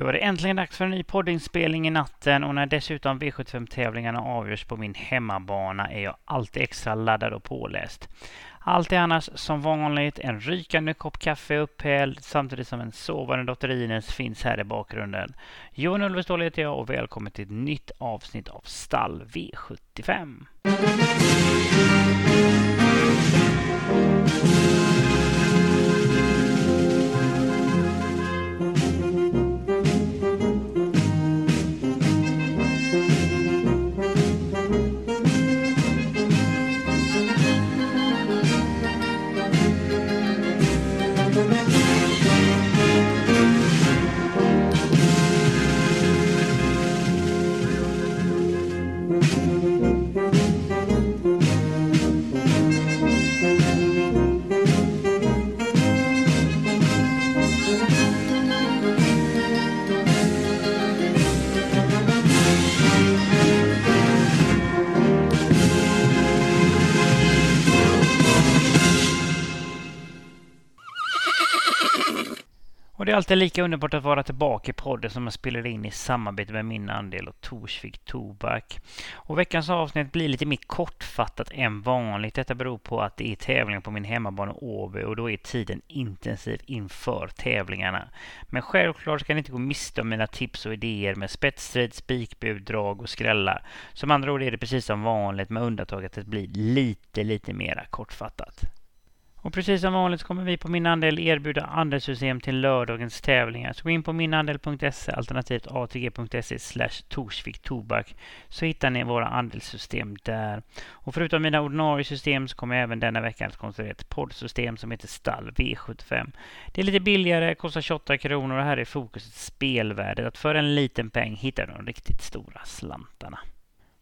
Då var det äntligen dags för en ny poddinspelning i natten och när dessutom V75-tävlingarna avgörs på min hemmabana är jag alltid extra laddad och påläst. Allt är annars som vanligt, en rykande kopp kaffe upphälld samtidigt som en sovande dotter Ines finns här i bakgrunden. Johan Ulveståhl heter jag och välkommen till ett nytt avsnitt av Stall V75. Det är alltid lika underbart att vara tillbaka i podden som jag spelade in i samarbete med min andel och Torsvik Tobak. Och veckans avsnitt blir lite mer kortfattat än vanligt. Detta beror på att det är tävling på min hemmabana Åby och då är tiden intensiv inför tävlingarna. Men självklart ska ni inte gå miste om mina tips och idéer med spetsstrid, spikbud, drag och skrällar. Som andra ord är det precis som vanligt med undantag att det blir lite, lite mera kortfattat. Och precis som vanligt kommer vi på Min Andel erbjuda andelssystem till lördagens tävlingar. Så gå in på minandel.se alternativt atg.se slash torsviktobak så hittar ni våra andelssystem där. Och förutom mina ordinarie system så kommer jag även denna vecka att konstruera ett poddsystem som heter Stall V75. Det är lite billigare, kostar 28 kronor och här är fokuset spelvärdet. Att för en liten peng hitta de riktigt stora slantarna.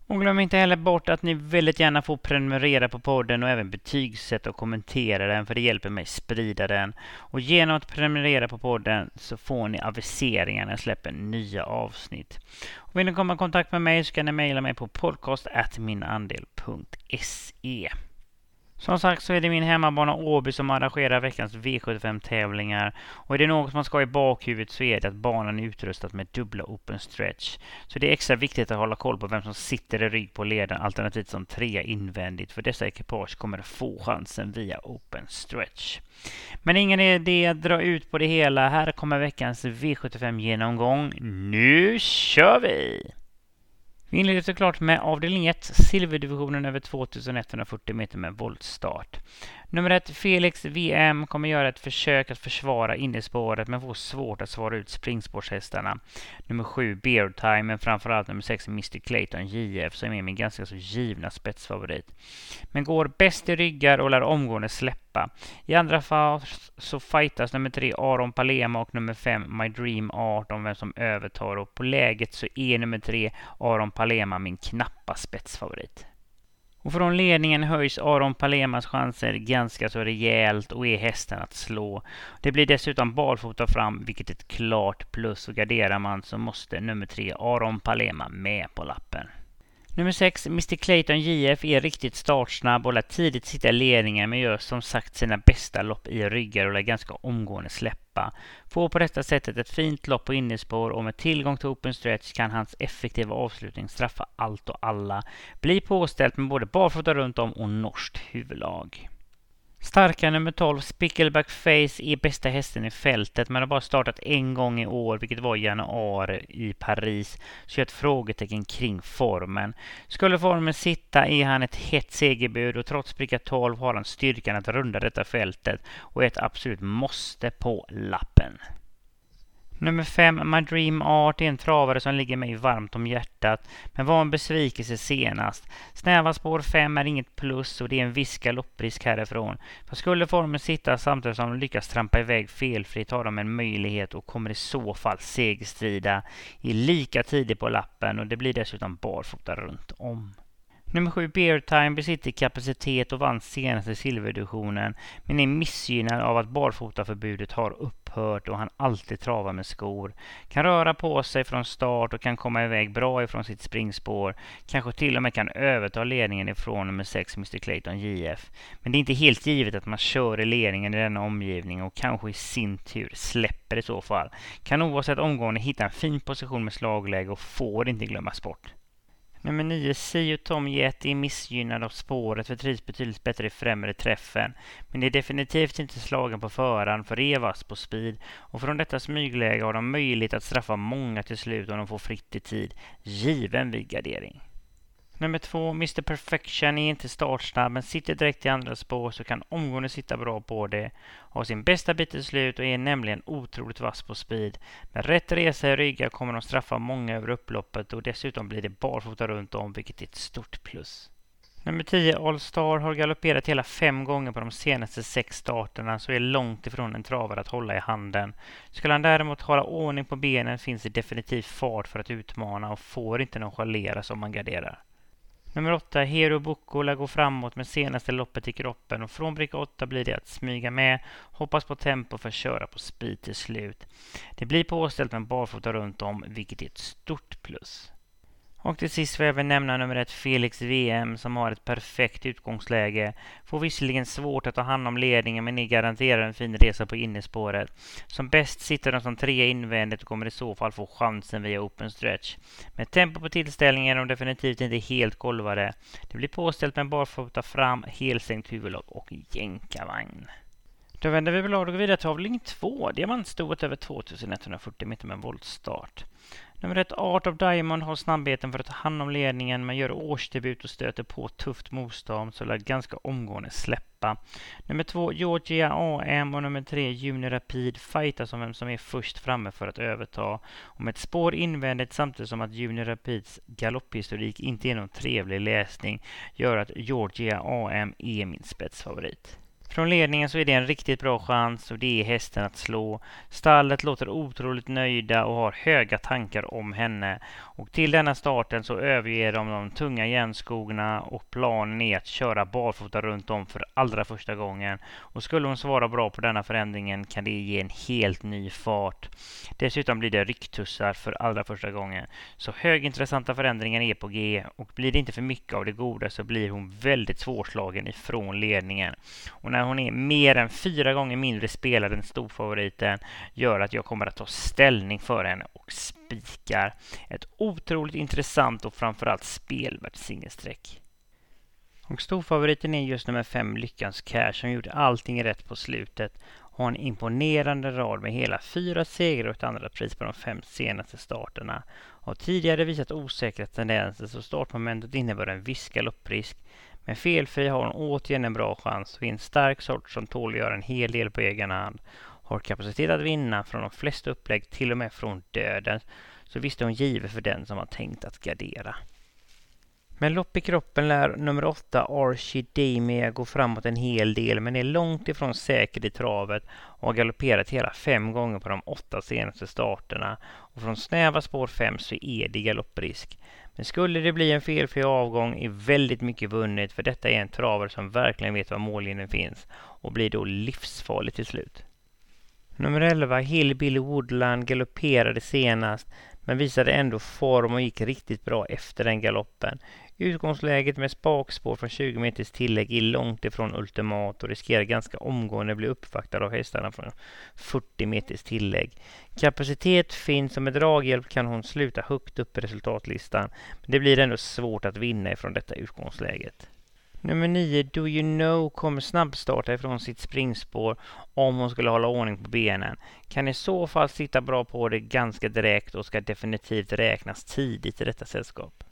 Och glöm inte heller bort att ni väldigt gärna får prenumerera på podden och även betygsätta och kommentera den för det hjälper mig sprida den. Och genom att prenumerera på podden så får ni aviseringar när jag släpper nya avsnitt. Och vill ni komma i kontakt med mig så kan ni mejla mig på podcast.minandel.se. Som sagt så är det min hemmabana Åby som arrangerar veckans V75-tävlingar. Och är det något man ska ha i bakhuvudet så är det att banan är utrustad med dubbla open stretch. Så det är extra viktigt att hålla koll på vem som sitter i rygg på ledaren alternativt som trea invändigt. För dessa ekipage kommer få chansen via open stretch. Men ingen idé att dra ut på det hela. Här kommer veckans V75-genomgång. Nu kör vi! Vi inleder såklart med avdelning 1, silverdivisionen över 2140 meter med voltstart. Nummer ett, Felix VM, kommer göra ett försök att försvara innerspåret men får svårt att svara ut springspårshästarna. Nummer sju, Beard Time, men framförallt nummer sex, Mr Clayton JF, som är min ganska så givna spetsfavorit. Men går bäst i ryggar och lär omgående släppa. I andra fas så fightas nummer tre, Aron Palema och nummer fem, My Dream Art om vem som övertar och på läget så är nummer tre, Aron Palema, min knappa spetsfavorit. Och från ledningen höjs Aron Palemas chanser ganska så rejält och är hästen att slå. Det blir dessutom barfota fram, vilket är ett klart plus och garderar man så måste nummer tre Aron Palema med på lappen. Nummer 6, Mr Clayton JF, är riktigt startsnabb och lär tidigt sitta i ledningen men gör som sagt sina bästa lopp i ryggar och lär ganska omgående släppa. Får på detta sättet ett fint lopp på innerspår och med tillgång till open stretch kan hans effektiva avslutning straffa allt och alla. Bli påställt med både barfota runt om och norskt huvudlag. Starka nummer 12, Spickleback Face, är bästa hästen i fältet men har bara startat en gång i år, vilket var i januari i Paris. Så jag har ett frågetecken kring formen. Skulle formen sitta är han ett hett segerbud och trots pricka 12 har han styrkan att runda detta fältet och är ett absolut måste på lappen. Nummer fem, My Dream Art, är en travare som ligger mig varmt om hjärtat, men var en besvikelse senast. Snäva spår 5 är inget plus och det är en viss galopprisk härifrån. För skulle formen sitta samtidigt som de lyckas trampa iväg felfritt har de en möjlighet och kommer i så fall segerstrida i lika tidigt på lappen och det blir dessutom barfota runt om. Nummer 7 Beartime besitter kapacitet och vann senaste silverduktionen men är missgynnad av att barfotaförbudet har upphört och han alltid travar med skor. Kan röra på sig från start och kan komma iväg bra ifrån sitt springspår. Kanske till och med kan överta ledningen ifrån nummer 6 Mr Clayton JF. Men det är inte helt givet att man kör i ledningen i denna omgivning och kanske i sin tur släpper i så fall. Kan oavsett omgående hitta en fin position med slagläge och får inte glömmas bort. Nummer 9, Sio Tom Jet är missgynnad av spåret för trivs betydligt bättre i främre träffen. Men det är definitivt inte slagen på förhand för Evas är vass på speed. Och från detta smygläge har de möjlighet att straffa många till slut om de får fritt i tid. Given vid gardering. Nummer två, Mr Perfection är inte startsnabb men sitter direkt i andra spår så kan omgående sitta bra på det. Har sin bästa bit till slut och är nämligen otroligt vass på speed. Med rätt resa i ryggar kommer de straffa många över upploppet och dessutom blir det barfota runt om vilket är ett stort plus. Nummer 10 All Star har galopperat hela fem gånger på de senaste sex starterna så är långt ifrån en travare att hålla i handen. Skulle han däremot hålla ordning på benen finns det definitivt fart för att utmana och får inte nonchaleras om man garderar. Nummer åtta, Hero Bukkola går framåt med senaste loppet i kroppen och från bricka åtta blir det att smyga med, hoppas på tempo för att köra på speed till slut. Det blir påställt med barfota runt om, vilket är ett stort plus. Och till sist vill jag även nämna nummer ett Felix VM som har ett perfekt utgångsläge. Får visserligen svårt att ta hand om ledningen men är garanterad en fin resa på innespåret. Som bäst sitter de som trea invändigt och kommer i så fall få chansen via open stretch. Med tempo på tillställningen är de definitivt inte helt golvade. Det blir påställt med barfota fram, helsänkt huvudlag och jänkarvagn. Då vänder vi blad och går vidare till avdelning 2. Diamantstoet över 2140 meter med en voltstart. Nummer ett Art of Diamond har snabbheten för att ta hand om ledningen men gör årsdebut och stöter på tufft motstånd så lär ganska omgående släppa. Nummer två Georgia AM och nummer tre Junior Rapid fightas om vem som är först framme för att överta. Och med ett spår invändigt samtidigt som att Junior Rapids galopphistorik inte är någon trevlig läsning gör att Georgia AM är min spetsfavorit. Från ledningen så är det en riktigt bra chans och det är hästen att slå. Stallet låter otroligt nöjda och har höga tankar om henne. Och till denna starten så överger de de tunga järnskogarna och planen är att köra barfota runt om för allra första gången. Och skulle hon svara bra på denna förändringen kan det ge en helt ny fart. Dessutom blir det rycktussar för allra första gången. Så högintressanta förändringar är på G och blir det inte för mycket av det goda så blir hon väldigt svårslagen ifrån ledningen. Och när hon är mer än fyra gånger mindre spelad än storfavoriten gör att jag kommer att ta ställning för henne och spikar. Ett otroligt intressant och framförallt spelvärt singelsträck. Och storfavoriten är just nummer fem Lyckans Cash som gjorde allting rätt på slutet och har en imponerande rad med hela fyra segrar och ett andra pris på de fem senaste starterna. Har tidigare visat osäkra tendenser så startmomentet innebär en viss galopprisk men felfri har hon återigen en bra chans och är en stark sort som tål att göra en hel del på egen hand. Har kapacitet att vinna från de flesta upplägg, till och med från döden. Så visst är hon given för den som har tänkt att gardera. Med lopp i kroppen lär nummer åtta Archie Damia gå framåt en hel del men är långt ifrån säker i travet och har galopperat hela fem gånger på de åtta senaste starterna. Och från snäva spår fem så är det galopprisk. Men skulle det bli en felfri avgång är väldigt mycket vunnet för detta är en travare som verkligen vet var mållinjen finns och blir då livsfarlig till slut. Nummer 11, Hillbilly Woodland, galopperade senast men visade ändå form och gick riktigt bra efter den galoppen. Utgångsläget med spakspår från 20 meters tillägg är långt ifrån ultimat och riskerar ganska omgående bli uppvaktad av hästarna från 40 meters tillägg. Kapacitet finns och med draghjälp kan hon sluta högt upp i resultatlistan. Men det blir ändå svårt att vinna ifrån detta utgångsläget. Nummer 9, Do You Know, kommer snabbstarta ifrån sitt springspår om hon skulle hålla ordning på benen. Kan i så fall sitta bra på det ganska direkt och ska definitivt räknas tidigt i detta sällskap.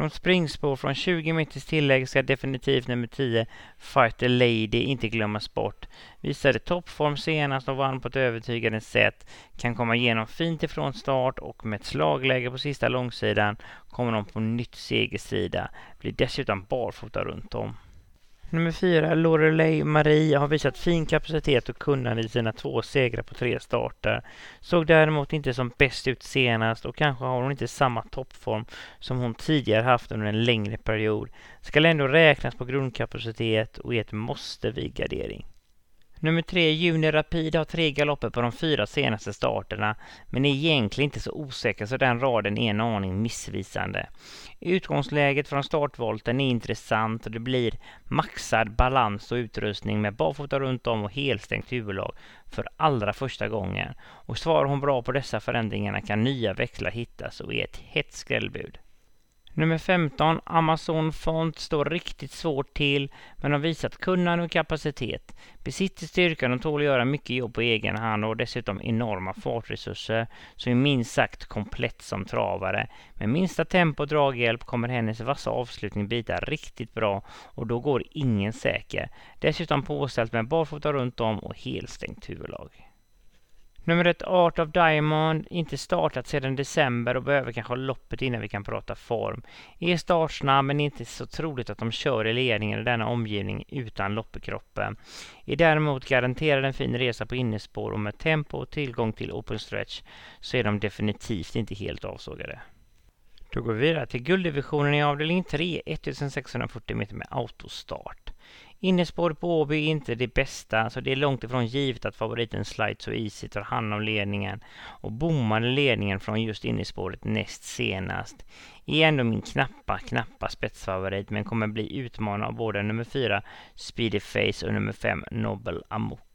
Från springspår från 20 meters tillägg ska definitivt nummer 10 Fighter Lady inte glömmas bort. Visade toppform senast och vann på ett övertygande sätt. Kan komma igenom fint ifrån start och med ett slagläge på sista långsidan kommer de på nytt segersida. Blir dessutom barfota runt om. Nummer fyra, Lorelei Marie, har visat fin kapacitet och kunnande i sina två segrar på tre starter. Såg däremot inte som bäst ut senast och kanske har hon inte samma toppform som hon tidigare haft under en längre period. Skall ändå räknas på grundkapacitet och är ett måste vid gardering. Nummer tre, Juni Rapid, har tre galopper på de fyra senaste starterna, men är egentligen inte så osäker så den raden är en aning missvisande. Utgångsläget från startvolten är intressant och det blir maxad balans och utrustning med barfota runt om och helstängt huvudlag för allra första gången. Och svarar hon bra på dessa förändringarna kan nya växlar hittas och är ett hett skrällbud. Nummer 15, Amazon Font, står riktigt svårt till men har visat kunnande och kapacitet. Besitter styrkan och tål att göra mycket jobb på egen hand och dessutom enorma fartresurser, så är minst sagt komplett som travare. Med minsta tempo och draghjälp kommer hennes vassa avslutning bita riktigt bra och då går ingen säker. Dessutom påställt med barfota runt om och helstängt huvudlag. Numret Art of Diamond, inte startat sedan december och behöver kanske ha loppet innan vi kan prata form. E är startsnabb men inte så troligt att de kör i ledningen i denna omgivning utan lopp i kroppen. Är däremot garanterad en fin resa på innespår och med tempo och tillgång till open stretch så är de definitivt inte helt avsågade. Då går vi vidare till gulddivisionen i avdelning 3, 1640 meter med autostart. Innespåret på Åby är inte det bästa, så det är långt ifrån givet att favoriten Slide So Easy tar hand om ledningen och bommade ledningen från just innespåret näst senast. Är ändå min knappa, knappa spetsfavorit men kommer bli utmanad av både nummer 4 Speedy Face och nummer 5 Nobel Amok.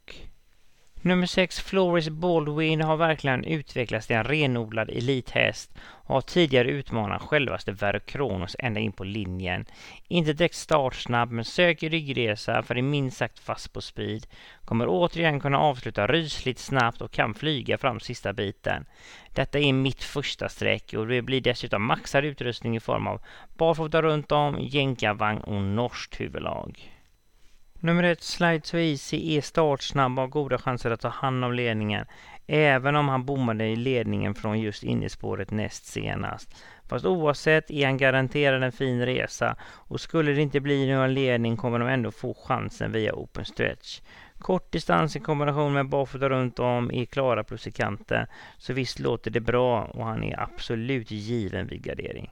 Nummer 6, Floris Baldwin, har verkligen utvecklats till en renodlad elithäst och har tidigare utmanat självaste Verokronos ända in på linjen. Inte direkt startsnabb, men söker ryggresa för är minst sagt fast på speed. Kommer återigen kunna avsluta rysligt snabbt och kan flyga fram sista biten. Detta är mitt första streck och det blir dessutom maxad utrustning i form av barfota runt om, jänkarvagn och norskt huvudlag. Nummer ett, Slide To Easy, är startsnabb och har goda chanser att ta hand om ledningen. Även om han bommade i ledningen från just innerspåret näst senast. Fast oavsett är han garanterad en fin resa och skulle det inte bli någon ledning kommer de ändå få chansen via open stretch. Kort distans i kombination med barfota runt om är klara plus i kanten. Så visst låter det bra och han är absolut given vid gardering.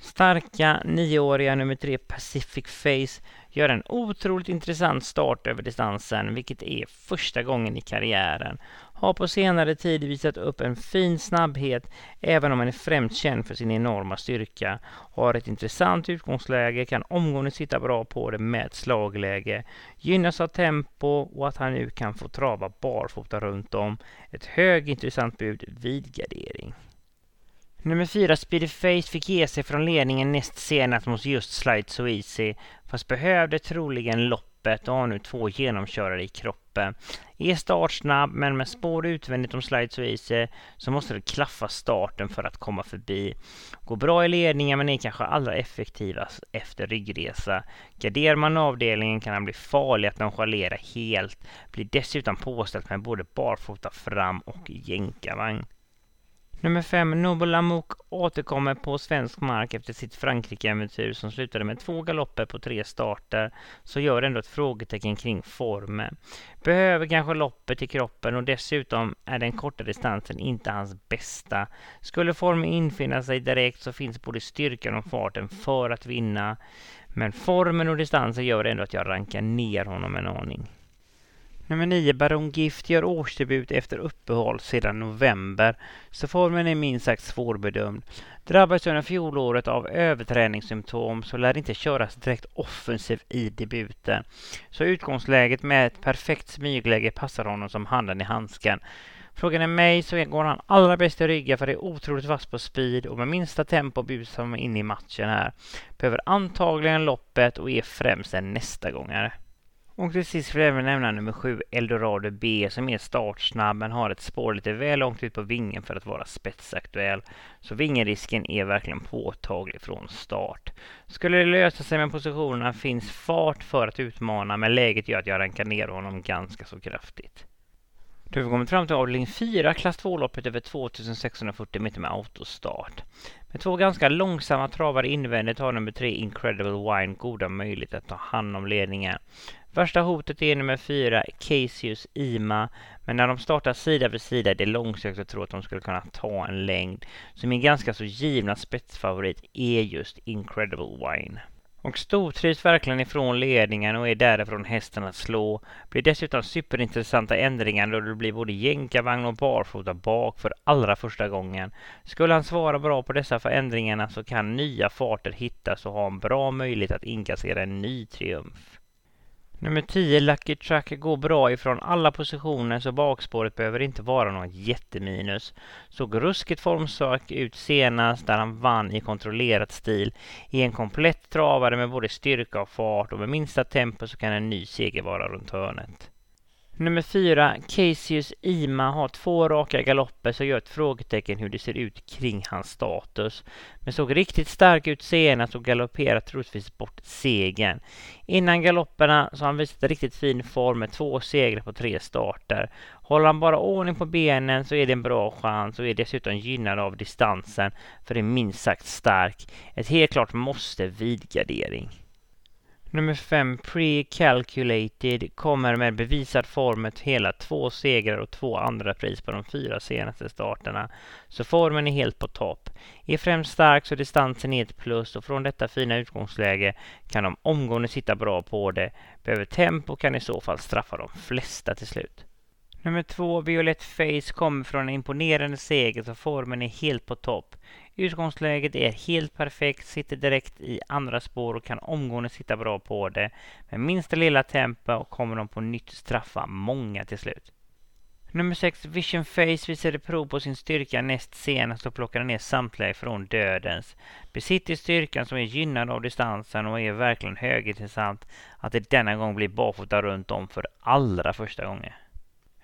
Starka nioåriga nummer tre Pacific Face gör en otroligt intressant start över distansen, vilket är första gången i karriären. Har på senare tid visat upp en fin snabbhet, även om han är främst känd för sin enorma styrka. Har ett intressant utgångsläge, kan omgående sitta bra på det med slagläge. Gynnas av tempo och att han nu kan få trava barfota runt om. Ett högintressant bud vid gardering. Nummer fyra, Speedy Face, fick ge sig från ledningen näst senast mot just Slide So Easy, fast behövde troligen loppet och har nu två genomkörare i kroppen. Är startsnabb, men med spår utvändigt om Slide So Easy så måste det klaffa starten för att komma förbi. Går bra i ledningen men är kanske allra effektivast efter ryggresa. Garderar man avdelningen kan han bli farlig att nonchalera helt. Blir dessutom påställt med både barfota fram och jänkarvagn. Nummer 5, Nobel Amok återkommer på svensk mark efter sitt Frankrike-äventyr som slutade med två galopper på tre starter, så gör ändå ett frågetecken kring formen. Behöver kanske loppet i kroppen och dessutom är den korta distansen inte hans bästa. Skulle formen infinna sig direkt så finns både styrkan och farten för att vinna. Men formen och distansen gör ändå att jag rankar ner honom en aning. Nummer 9, Baron Gift, gör årsdebut efter uppehåll sedan november, så formen är minst sagt svårbedömd. Drabbades under fjolåret av överträningssymptom så lär inte köras direkt offensiv i debuten. Så utgångsläget med ett perfekt smygläge passar honom som handen i handsken. Frågan är mig så går han allra bäst i rygga för det är otroligt vass på speed och med minsta tempo busar han in i matchen här. Behöver antagligen loppet och är främst en nästa gångare. Och till sist vill jag även nämna nummer sju, Eldorado B, som är startsnabb men har ett spår lite väl långt ut på vingen för att vara spetsaktuell. Så vingerisken är verkligen påtaglig från start. Skulle det lösa sig med positionerna finns fart för att utmana, men läget gör att jag rankar ner honom ganska så kraftigt. Då har vi kommit fram till avdelning 4, klass 2-loppet över 2640 meter med autostart. Med två ganska långsamma travar invändigt har nummer 3 Incredible Wine goda möjligheter att ta hand om ledningen. Värsta hotet är nummer fyra, Casius Ima, men när de startar sida vid sida är det långsökt att tro att de skulle kunna ta en längd. Så min ganska så givna spetsfavorit är just Incredible Wine. Och stortrivs verkligen ifrån ledningen och är därifrån hästen att slå. Blir dessutom superintressanta ändringar då det blir både jänkarvagn och barfota bak för allra första gången. Skulle han svara bra på dessa förändringarna så kan nya farter hittas och ha en bra möjlighet att inkassera en ny triumf. Nummer 10 Lucky Truck går bra ifrån alla positioner så bakspåret behöver inte vara något jätteminus. Såg ruskigt formsvag ut senast där han vann i kontrollerat stil. I en komplett travare med både styrka och fart och med minsta tempo så kan en ny seger vara runt hörnet. Nummer fyra, Casius Ima har två raka galopper så gör ett frågetecken hur det ser ut kring hans status. Men såg riktigt stark ut senast och galopperar troligtvis bort segern. Innan galopperna så har han visat riktigt fin form med två segrar på tre starter. Håller han bara ordning på benen så är det en bra chans och är dessutom gynnad av distansen för det är minst sagt stark. Ett helt klart måste vid gardering. Nummer 5, Pre-Calculated, kommer med bevisad form med hela två segrar och två andra pris på de fyra senaste starterna. Så formen är helt på topp. Är främst stark så distansen är ett plus och från detta fina utgångsläge kan de omgående sitta bra på det. Behöver tempo kan i så fall straffa de flesta till slut. Nummer två, Violet Face, kommer från en imponerande seger så formen är helt på topp. Utgångsläget är helt perfekt, sitter direkt i andra spår och kan omgående sitta bra på det. Med minsta lilla tempo kommer de på nytt straffa många till slut. Nummer 6, Vision Face, visade prov på sin styrka näst senast och plockade ner samtliga ifrån dödens. Besitter styrkan som är gynnad av distansen och är verkligen högintressant att det denna gång blir barfota runt om för allra första gången.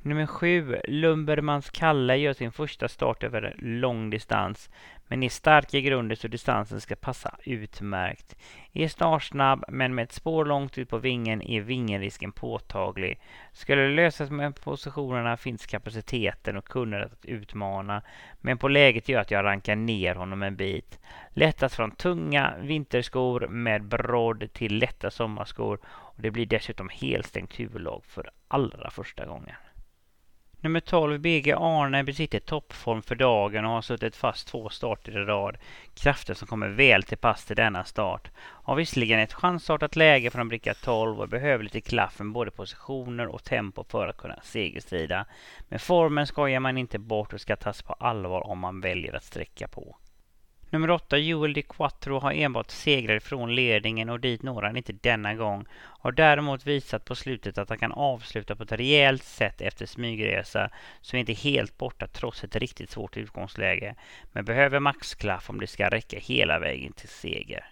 Nummer 7, Lumbermans Kalle gör sin första start över lång distans men är stark i grunden så distansen ska passa utmärkt. Är startsnabb men med ett spår långt ut på vingen är vingenrisken påtaglig. Skulle det lösas med positionerna finns kapaciteten och kunnandet att utmana men på läget gör att jag rankar ner honom en bit. Lättast från tunga vinterskor med brodd till lätta sommarskor och det blir dessutom helstängt huvudlag för allra första gången. Nummer 12, BG Arne, besitter toppform för dagen och har suttit fast två starter i rad. Krafter som kommer väl till pass till denna start. Har visserligen ett chansartat läge från bricka 12 och behöver lite klaff med både positioner och tempo för att kunna segerstrida. Men formen skojar man inte bort och ska tas på allvar om man väljer att sträcka på. Nummer 8, Joel de Quattro, har enbart segrar från ledningen och dit når han inte denna gång. Har däremot visat på slutet att han kan avsluta på ett rejält sätt efter smygresa, så är inte helt borta trots ett riktigt svårt utgångsläge. Men behöver maxklaff om det ska räcka hela vägen till seger.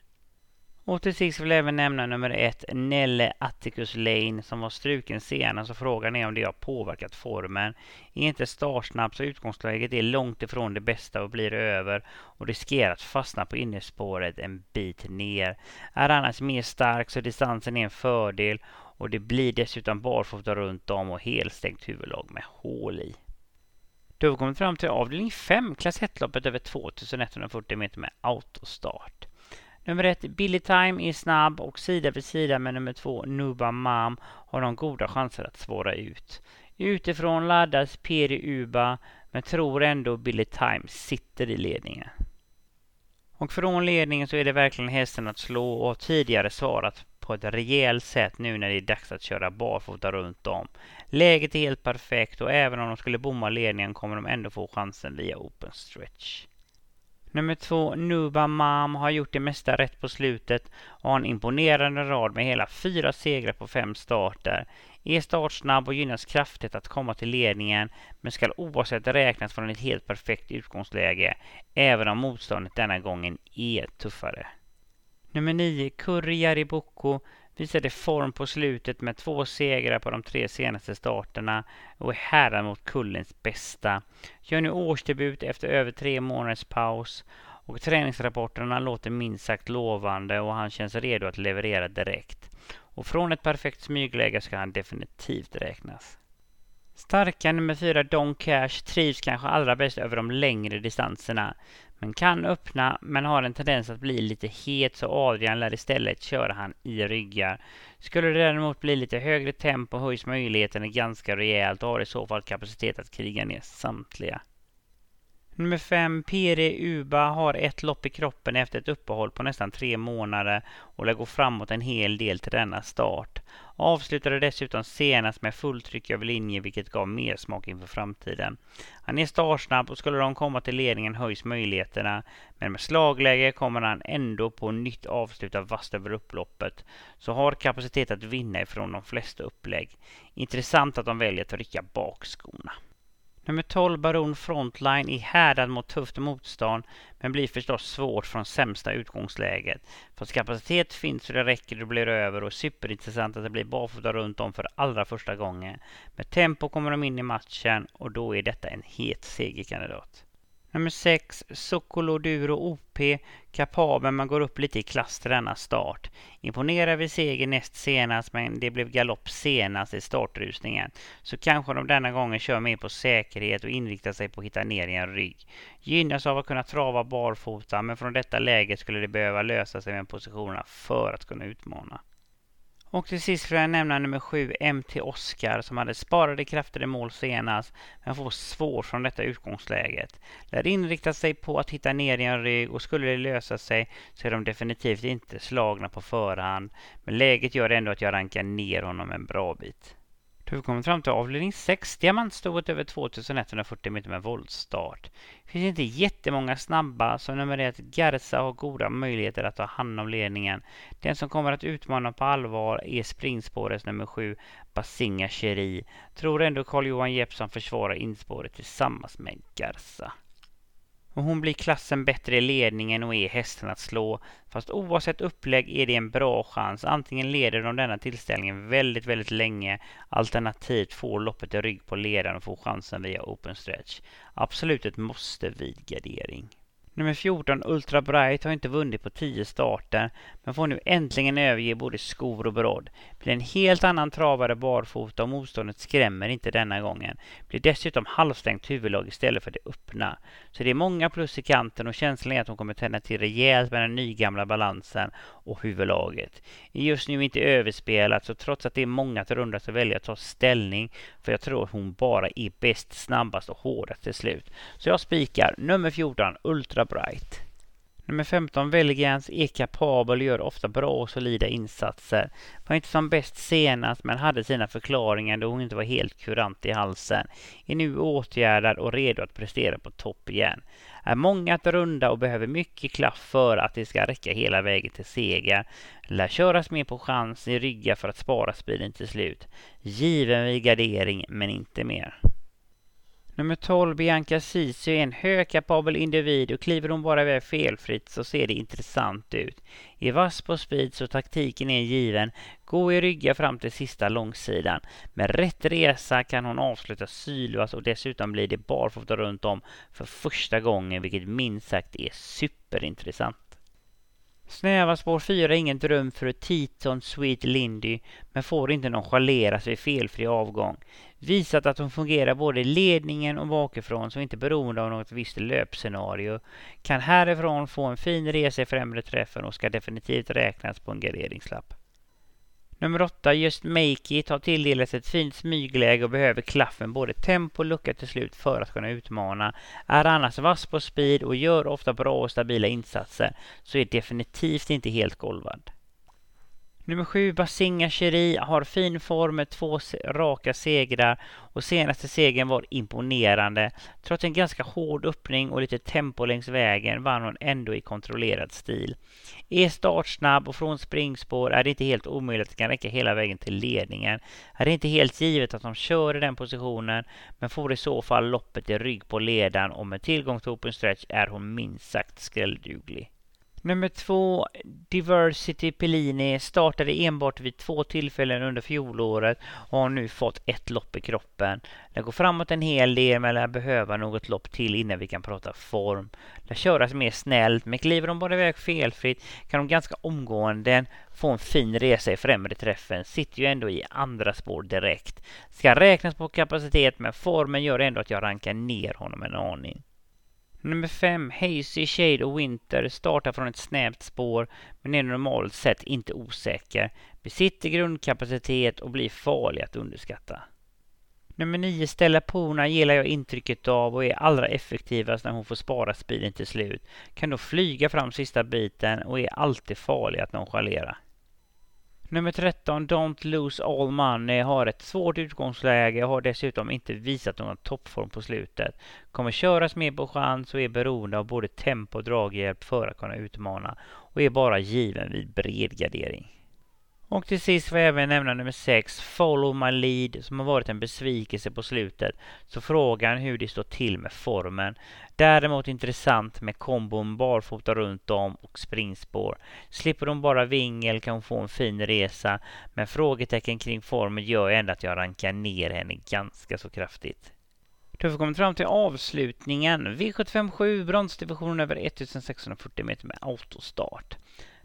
Och till sist vill jag även nämna nummer ett, Nelle Atticus Lane, som var struken senast och frågan är om det har påverkat formen. Är inte startsnabb så utgångsläget är långt ifrån det bästa och blir över och riskerar att fastna på innerspåret en bit ner. Är annars mer stark så distansen är en fördel och det blir dessutom barfota runt om och helstängt huvudlag med hål i. Då har vi kommit fram till avdelning 5, klass 1-loppet över 2140 meter med autostart. Nummer ett, Billy Time är snabb och sida vid sida med nummer två, Nuba Mam, har de goda chanser att svåra ut. Utifrån laddas Peri Uba, men tror ändå Billy Time sitter i ledningen. Och från ledningen så är det verkligen hästen att slå och har tidigare svarat på ett rejält sätt nu när det är dags att köra barfota runt om. Läget är helt perfekt och även om de skulle bomma ledningen kommer de ändå få chansen via open stretch. Nummer två, Nuba Mam, har gjort det mesta rätt på slutet och har en imponerande rad med hela fyra segrar på fem starter. Är startsnabb och gynnas kraftigt att komma till ledningen men skall oavsett räknas från ett helt perfekt utgångsläge även om motståndet denna gången är tuffare. Nummer 9, Kurri Jariboko visade form på slutet med två segrar på de tre senaste starterna och är herren mot kullens bästa. Gör nu årsdebut efter över tre månaders paus och träningsrapporterna låter minst sagt lovande och han känns redo att leverera direkt. Och från ett perfekt smygläge ska han definitivt räknas. Starka nummer fyra Don Cash trivs kanske allra bäst över de längre distanserna. Men kan öppna, men har en tendens att bli lite het så Adrian lär istället köra han i ryggar. Skulle det däremot bli lite högre tempo höjs möjligheterna ganska rejält och har i så fall kapacitet att kriga ner samtliga. Nummer fem, Pere Uba har ett lopp i kroppen efter ett uppehåll på nästan tre månader och lär gå framåt en hel del till denna start. Avslutade dessutom senast med fulltryck över linje vilket gav mer smak inför framtiden. Han är startsnabb och skulle de komma till ledningen höjs möjligheterna. Men med slagläge kommer han ändå på nytt avsluta vasst över upploppet. Så har kapacitet att vinna ifrån de flesta upplägg. Intressant att de väljer att rycka bakskorna. Nummer 12 Baron Frontline är härdad mot tufft motstånd men blir förstås svårt från sämsta utgångsläget. Fast kapacitet finns så det räcker och blir över och superintressant att det blir barfota runt om för allra första gången. Med tempo kommer de in i matchen och då är detta en het segerkandidat. Nummer 6, Sokoloduro OP, kapabel men går upp lite i klass till denna start. Imponerar vid seger näst senast men det blev galopp senast i startrusningen. Så kanske de denna gången kör mer på säkerhet och inriktar sig på att hitta ner i en rygg. Gynnas av att kunna trava barfota men från detta läge skulle det behöva lösa sig med positionerna för att kunna utmana. Och till sist får jag nämna nummer sju, MT Oscar, som hade sparade krafter i mål senast, men får svårt från detta utgångsläget. Lär inrikta sig på att hitta ner i en rygg och skulle det lösa sig så är de definitivt inte slagna på förhand. Men läget gör ändå att jag rankar ner honom en bra bit. Då har vi kommit fram till avdelning 6, diamantstoet över 2140 meter med voltstart. Det finns inte jättemånga snabba, så nummer ett Garza har goda möjligheter att ta hand om ledningen. Den som kommer att utmana på allvar är springspårets nummer 7, Basinga Cheri. Tror ändå Carl-Johan Jeppsson försvarar inspåret tillsammans med Garza. Och hon blir klassen bättre i ledningen och är hästen att slå. Fast oavsett upplägg är det en bra chans. Antingen leder de denna tillställningen väldigt, väldigt länge. Alternativt får loppet i rygg på ledaren och får chansen via open stretch. Absolut ett måste vid gardering. Nummer 14, Ultra Bright, har inte vunnit på 10 starter, men får nu äntligen överge både skor och brodd. Blir en helt annan travare barfota och motståndet skrämmer inte denna gången. Blir dessutom halvstängt huvudlag istället för det öppna. Så det är många plus i kanten och känslan är att hon kommer tända till rejält med den nygamla balansen och huvudlaget. Är just nu inte överspelat, så trots att det är många till runda så väljer jag att ta ställning, för jag tror att hon bara är bäst, snabbast och hårdast till slut. Så jag spikar nummer 14, Ultra Bright. Nummer 15, Belgians är kapabel och gör ofta bra och solida insatser. Var inte som bäst senast men hade sina förklaringar då hon inte var helt kurant i halsen. Är nu åtgärdad och redo att prestera på topp igen. Är många att runda och behöver mycket klaff för att det ska räcka hela vägen till seger. Lär köras mer på chans i rygga för att spara speeden till slut. Given vid gardering men inte mer. Nummer 12, Bianca Sisu, är en högkapabel individ och kliver hon bara iväg felfritt så ser det intressant ut. Är vass på speed så taktiken är given. Gå i rygga fram till sista långsidan. Med rätt resa kan hon avsluta sylvass och dessutom blir det barfota runt om för första gången vilket minst sagt är superintressant. Snäva spår 4 är ingen dröm för Titon Sweet Lindy, men får inte nonchaleras vid felfri avgång. Visat att hon fungerar både i ledningen och bakifrån, så inte beroende av något visst löpscenario. Kan härifrån få en fin resa i främre träffen och ska definitivt räknas på en garderingslapp. Nummer åtta, Just Make It, har tilldelats ett fint smygläge och behöver klaffen både tempo och lucka till slut för att kunna utmana. Är annars vass på speed och gör ofta bra och stabila insatser, så är definitivt inte helt golvad. Nummer sju, Basinga Cheri, har fin form med två raka segrar och senaste segern var imponerande. Trots en ganska hård öppning och lite tempo längs vägen vann hon ändå i kontrollerad stil. Är startsnabb och från springspår är det inte helt omöjligt att det kan räcka hela vägen till ledningen. Är det inte helt givet att de kör i den positionen men får i så fall loppet i rygg på ledaren och med tillgång till open stretch är hon minst sagt skrällduglig. Nummer två, Diversity Pellini, startade enbart vid två tillfällen under fjolåret och har nu fått ett lopp i kroppen. Det går framåt en hel del men lär behöva något lopp till innan vi kan prata form. Lär köras mer snällt men kliver de bara iväg felfritt kan de ganska omgående få en fin resa i främre träffen. Sitter ju ändå i andra spår direkt. Ska räknas på kapacitet men formen gör ändå att jag rankar ner honom en aning. Nummer fem, Hazy Shade och Winter startar från ett snävt spår men är normalt sett inte osäker. Besitter grundkapacitet och blir farlig att underskatta. Nummer nio, Stella Pona gillar jag intrycket av och är allra effektivast när hon får spara speeden till slut. Kan då flyga fram sista biten och är alltid farlig att nonchalera. Nummer 13, Don't Lose All Money, har ett svårt utgångsläge och har dessutom inte visat någon toppform på slutet. Kommer köras mer på chans och är beroende av både tempo och draghjälp för att kunna utmana och är bara given vid bred gardering. Och till sist får jag även nämna nummer 6, Follow My Lead, som har varit en besvikelse på slutet. Så frågan hur det står till med formen. Däremot intressant med kombon barfota runt om och springspår. Slipper hon bara vingel kan hon få en fin resa, men frågetecken kring formen gör ändå att jag rankar ner henne ganska så kraftigt. Då har vi kommit fram till avslutningen. V757 bronsdivision över 1640 meter med autostart.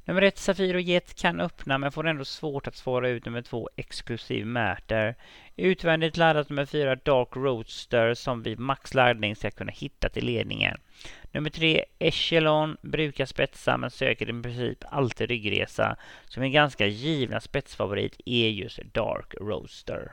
Nummer ett, och Jet, kan öppna men får ändå svårt att svara ut nummer två, Exklusiv Matter. Utvändigt laddat nummer fyra, Dark Roadster, som vid maxladdning ska kunna hitta till ledningen. Nummer tre, Echelon, brukar spetsa men söker i princip alltid ryggresa. Som en ganska givna spetsfavorit är just Dark Roadster.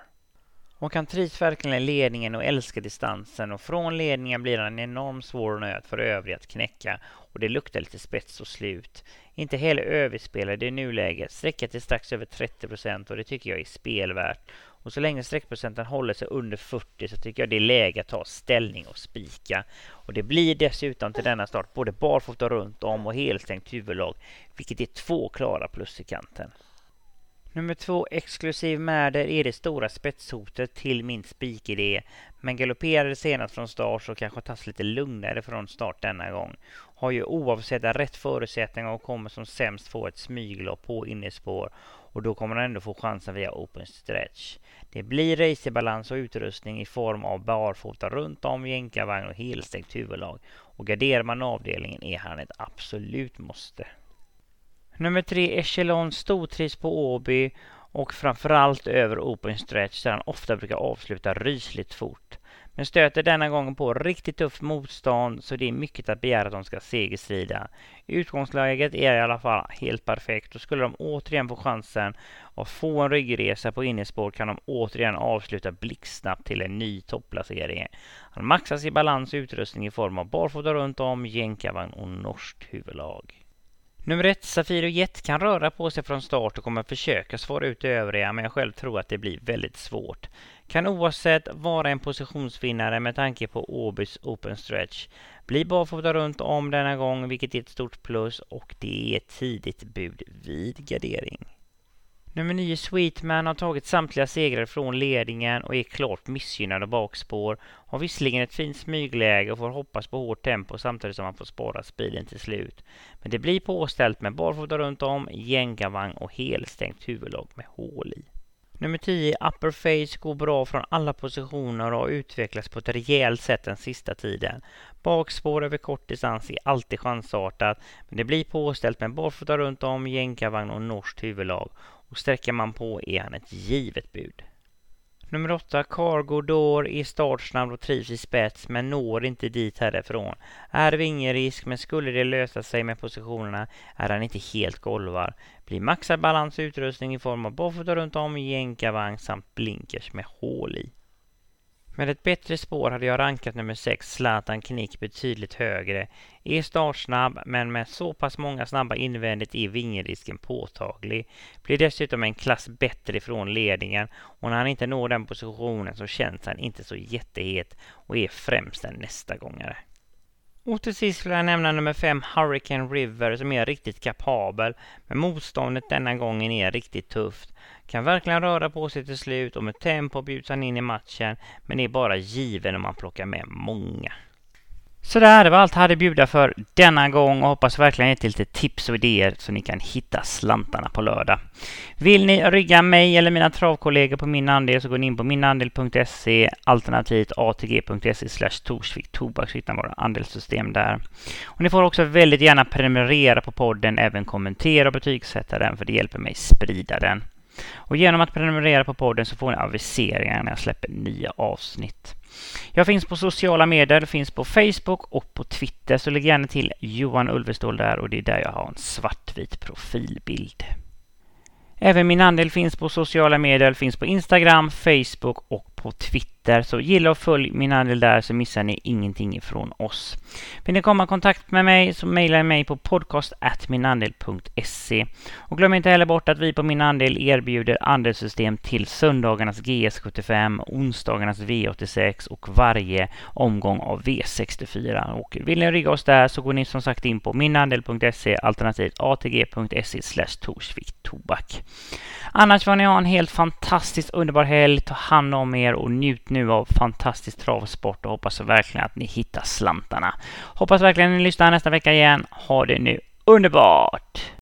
Och han trivs verkligen i ledningen och älskar distansen och från ledningen blir han en enormt svår nöt för övriga att knäcka och det luktar lite spets och slut. Inte heller överspelade i nuläget. sträcket är strax över 30 procent och det tycker jag är spelvärt. Och så länge sträckprocenten håller sig under 40 så tycker jag det är läge att ta ställning och spika. Och det blir dessutom till denna start både barfota runt om och helstängt huvudlag, vilket är två klara plus i kanten. Nummer två, exklusiv Märder, är det stora spetshotet till min spikidé. Men galopperade senast från start så kanske tas lite lugnare från start denna gång. Har ju oavsett rätt förutsättningar och kommer som sämst få ett smyglopp på innespår. Och då kommer han ändå få chansen via open stretch. Det blir racerbalans och utrustning i form av barfota runt om, jänkarvagn och helstängt huvudlag. Och garderar man avdelningen är han ett absolut måste. Nummer tre, Echelon stortrivs på Åby och framförallt över open stretch där han ofta brukar avsluta rysligt fort. Men stöter denna gången på riktigt tufft motstånd så det är mycket att begära att de ska segerstrida. Utgångsläget är i alla fall helt perfekt och skulle de återigen få chansen att få en ryggresa på innespår kan de återigen avsluta blixtsnabbt till en ny topplacering. Han maxas i balans och utrustning i form av barfota runt om, jänkarvagn och norskt huvudlag. Nummer ett, och Jet kan röra på sig från start och kommer försöka svara ut övriga, men jag själv tror att det blir väldigt svårt. Kan oavsett vara en positionsvinnare med tanke på Åbys open stretch. Blir barfota runt om denna gång, vilket är ett stort plus och det är ett tidigt bud vid gardering. Nummer 9 Sweetman har tagit samtliga segrar från ledningen och är klart missgynnad av bakspår. Har visserligen ett fint smygläge och får hoppas på hårt tempo samtidigt som han får spara speeden till slut. Men det blir påställt med barfota runt om, gängavang och helstängt huvudlag med hål i. Nummer 10, Upper Face, går bra från alla positioner och har utvecklats på ett rejält sätt den sista tiden. Bakspår över kort distans är alltid chansartat, men det blir påställt med barfota runt om, jänkarvagn och norskt huvudlag och sträcker man på är han ett givet bud. Nummer 8, Cargo Door, är startsnabb och trivs i spets men når inte dit härifrån. Är vingerisk men skulle det lösa sig med positionerna är han inte helt golvar. Blir maxad balans och utrustning i form av boffertar runt om, jänkarvagn samt blinkers med hål i. Med ett bättre spår hade jag rankat nummer 6, Zlatan Knick, betydligt högre. Är startsnabb, men med så pass många snabba invändigt är vingerisken påtaglig. Blir dessutom en klass bättre ifrån ledningen och när han inte når den positionen så känns han inte så jättehet och är främst en nästa gångare. Och till sist vill jag nämna nummer 5, Hurricane River, som är riktigt kapabel. Men motståndet denna gången är riktigt tufft. Kan verkligen röra på sig till slut och med tempo bjuds han in i matchen, men är bara given om man plockar med många. Så det det var allt jag hade att bjuda för denna gång och hoppas verkligen ge lite tips och idéer så ni kan hitta slantarna på lördag. Vill ni rygga mig eller mina travkollegor på min andel så går ni in på minandel.se alternativt atg.se slash torsvik tobak så hittar ni våra andelssystem där. Och ni får också väldigt gärna prenumerera på podden, även kommentera och betygsätta den för det hjälper mig sprida den. Och genom att prenumerera på podden så får ni aviseringar när jag släpper nya avsnitt. Jag finns på sociala medier, finns på Facebook och på Twitter, så lägg gärna till Johan Ulvestål där och det är där jag har en svartvit profilbild. Även min andel finns på sociala medier, finns på Instagram, Facebook och på Twitter. Så gilla och följ min andel där så missar ni ingenting ifrån oss. Vill ni komma i kontakt med mig så mejla mig på podcast.minandel.se. Och glöm inte heller bort att vi på Min Andel erbjuder andelssystem till söndagarnas GS75, onsdagarnas V86 och varje omgång av V64. Och vill ni rigga oss där så går ni som sagt in på minandel.se alternativt atg.se slash torsvik tobak. Annars får ni ha en helt fantastiskt underbar helg. Ta hand om er och njut nu av fantastisk travsport och hoppas verkligen att ni hittar slantarna. Hoppas verkligen att ni lyssnar nästa vecka igen. Ha det nu underbart!